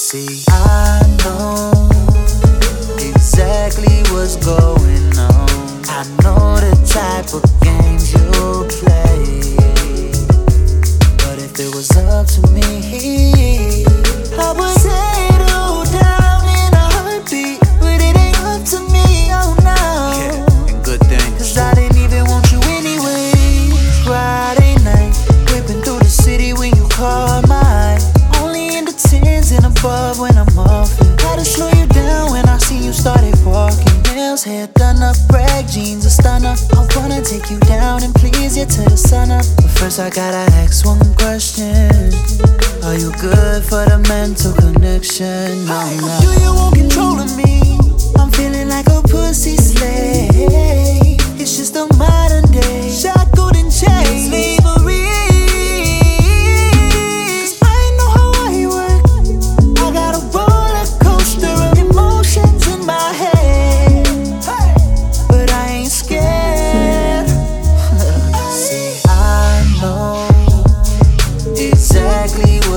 See, I know exactly what's going first, I gotta ask one question. Are you good for the mental connection? No, no.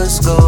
Let's go.